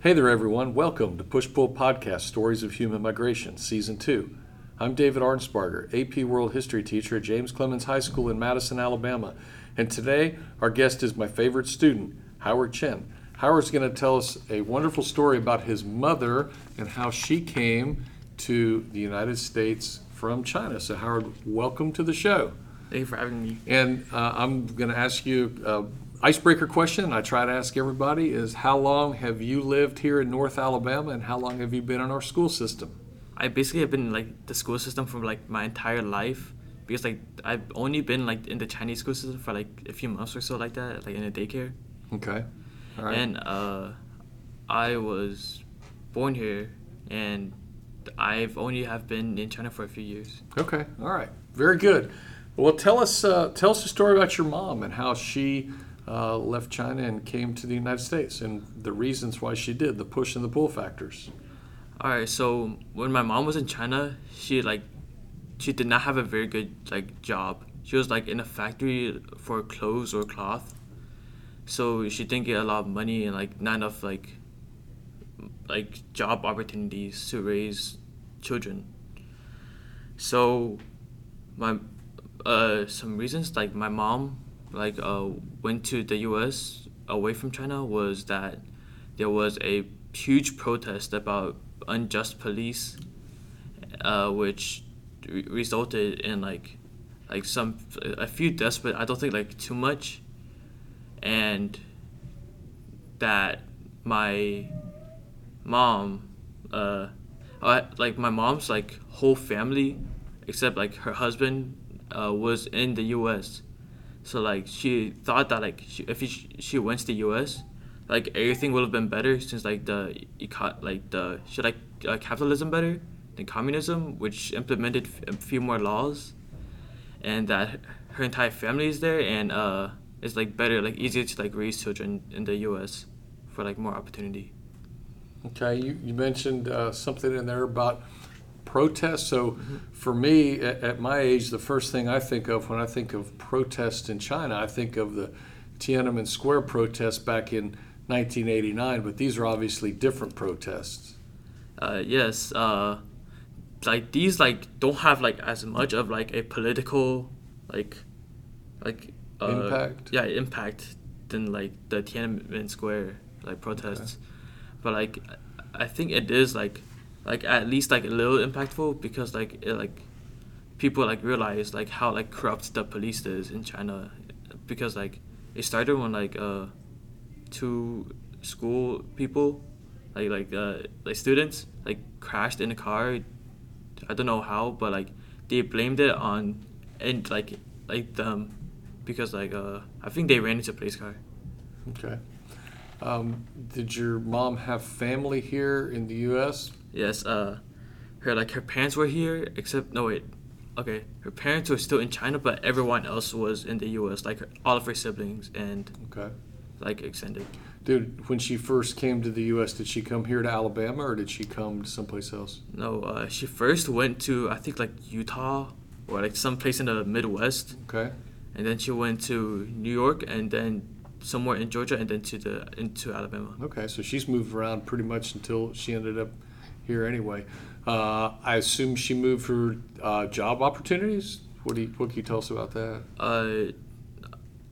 Hey there, everyone. Welcome to Push Pull Podcast Stories of Human Migration, Season 2. I'm David Arnsparger, AP World History teacher at James Clemens High School in Madison, Alabama. And today, our guest is my favorite student, Howard Chen. Howard's going to tell us a wonderful story about his mother and how she came to the United States from China. So, Howard, welcome to the show. Thank you for having me. And uh, I'm going to ask you a icebreaker question. I try to ask everybody: Is how long have you lived here in North Alabama, and how long have you been in our school system? I basically have been in, like the school system for like my entire life because like I've only been like in the Chinese school system for like a few months or so like that, like in a daycare. Okay. All right. And uh, I was born here, and I've only have been in China for a few years. okay. All right. Very good. Well, tell us uh, tell us a story about your mom and how she uh, left China and came to the United States, and the reasons why she did, the push and the pull factors. All right, so when my mom was in China, she like she did not have a very good like job. She was like in a factory for clothes or cloth. So she didn't get a lot of money and like not enough like like job opportunities to raise children. So my uh some reasons like my mom like uh went to the US away from China was that there was a huge protest about unjust police, uh, which re- resulted in like like some a few deaths, but I don't think like too much, and that my mom, uh, I, like my mom's like whole family, except like her husband, uh, was in the U.S. So like she thought that like she, if she, she went to the U.S like everything would have been better since like the like the should like uh, capitalism better than communism, which implemented a few more laws, and that her entire family is there and uh it's like better like easier to like raise children in the U.S. for like more opportunity. Okay, you, you mentioned uh, something in there about protests. So, for me, at, at my age, the first thing I think of when I think of protests in China, I think of the Tiananmen Square protests back in 1989, but these are obviously different protests. Uh, yes, uh, like these like don't have like as much of like a political like like uh, Impact? Yeah, impact than like the Tiananmen Square like protests, but like I think it is like like at least like a little impactful because like it like people like realize like how like corrupt the police is in China because like it started when like uh two school people like like uh like students like crashed in a car i don't know how but like they blamed it on and like like them because like uh i think they ran into a police car Okay. Um, did your mom have family here in the U.S.? yes uh her like her parents were here except no wait okay her parents were still in china but everyone else was in the us like her, all of her siblings and Okay. like extended Dude, when she first came to the U.S., did she come here to Alabama or did she come to someplace else? no uh she first went to i think like utah or like some place in the midwest Okay. and then she went to New York, and then somewhere in Georgia, and then to the into Alabama. Okay, so she's moved around pretty much until she ended up here anyway. Uh, I assume she moved for uh, job opportunities. What do you, what can you tell us about that? Uh,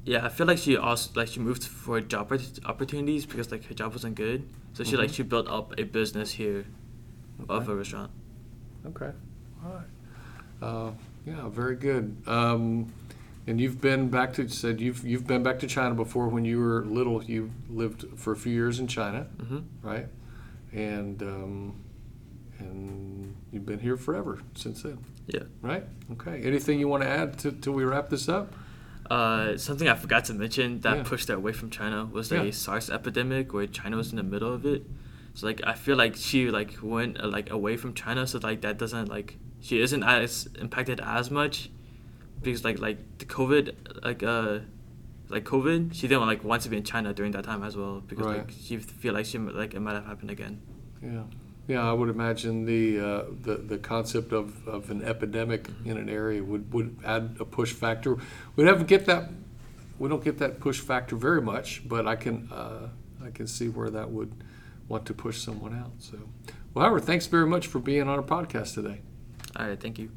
yeah, I feel like she also like she moved for job opportunities because like her job wasn't good, so she like Mhm. she built up a business here of a restaurant. Okay, all right. Uh, yeah, very good. Um, and you've been back to said you've you've been back to China before when you were little. You lived for a few years in China, hmm right? And um, and you've been here forever since then, Yeah. right? Okay. Anything you want to add to, till we wrap this up? Uh, something I forgot to mention that Yeah. pushed her away from China was Yeah. SARS epidemic where China was in the middle of it. So like I feel like she like went uh, like away from China, so like that doesn't like she isn't as impacted as much because like like the COVID like uh like COVID she didn't like want to be in China during that time as well because Right. like she feel like she like it might have happened again. Yeah, yeah. I would imagine the uh, the the concept of, of an epidemic in an area would, would add a push factor. We don't get that. We don't get that push factor very much, but I can uh, I can see where that would want to push someone out. So, well, Howard, thanks very much for being on our podcast today. All right, thank you.